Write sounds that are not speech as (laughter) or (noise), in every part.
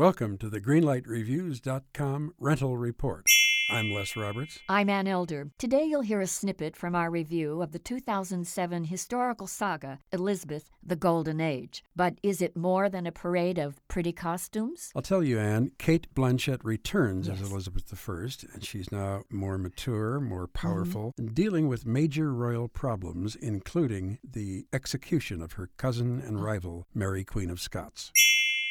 Welcome to the GreenlightReviews.com rental report. I'm Les Roberts. I'm Ann Elder. Today you'll hear a snippet from our review of the 2007 historical saga, Elizabeth, the Golden Age. But is it more than a parade of pretty costumes? I'll tell you, Anne, Cate Blanchett returns Yes. as Elizabeth I, and she's now more mature, more mm-hmm. powerful, and dealing with major royal problems, including the execution of her cousin and oh. rival, Mary, Queen of Scots.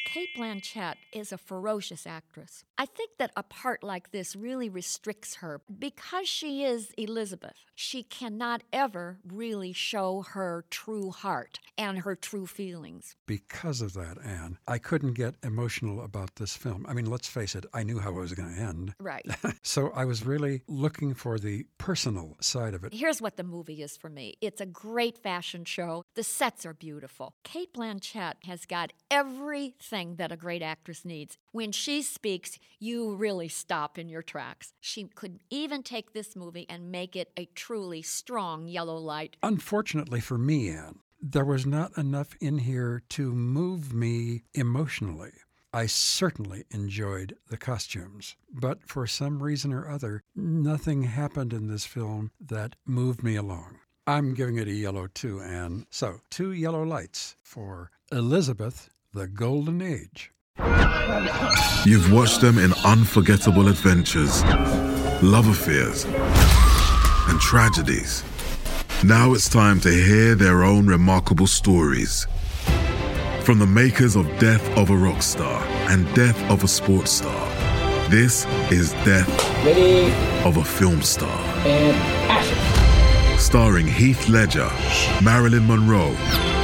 Cate Blanchett is a ferocious actress. I think that a part like this really restricts her because she is Elizabeth. She cannot ever really show her true heart and her true feelings. Because of that, Anne, I couldn't get emotional about this film. I mean, let's face it, I knew how it was going to end. Right. (laughs) So I was really looking for the personal side of it. Here's what the movie is for me it's a great fashion show. The sets are beautiful. Cate Blanchett has got everything that a great actress needs. When she speaks, you really stop in your tracks. She could even take this movie and make it a truly strong yellow light. Unfortunately for me, Anne, there was not enough in here to move me emotionally. I certainly enjoyed the costumes, but for some reason or other, nothing happened in this film that moved me along. I'm giving it a yellow too, Anne. So, two yellow lights for Elizabeth, the Golden Age. You've watched them in unforgettable adventures, love affairs, and tragedies. Now it's time to hear their own remarkable stories. From the makers of Death of a Rock Star and Death of a Sports Star, this is Death Ready of a Film Star. and action. Starring Heath Ledger, Marilyn Monroe,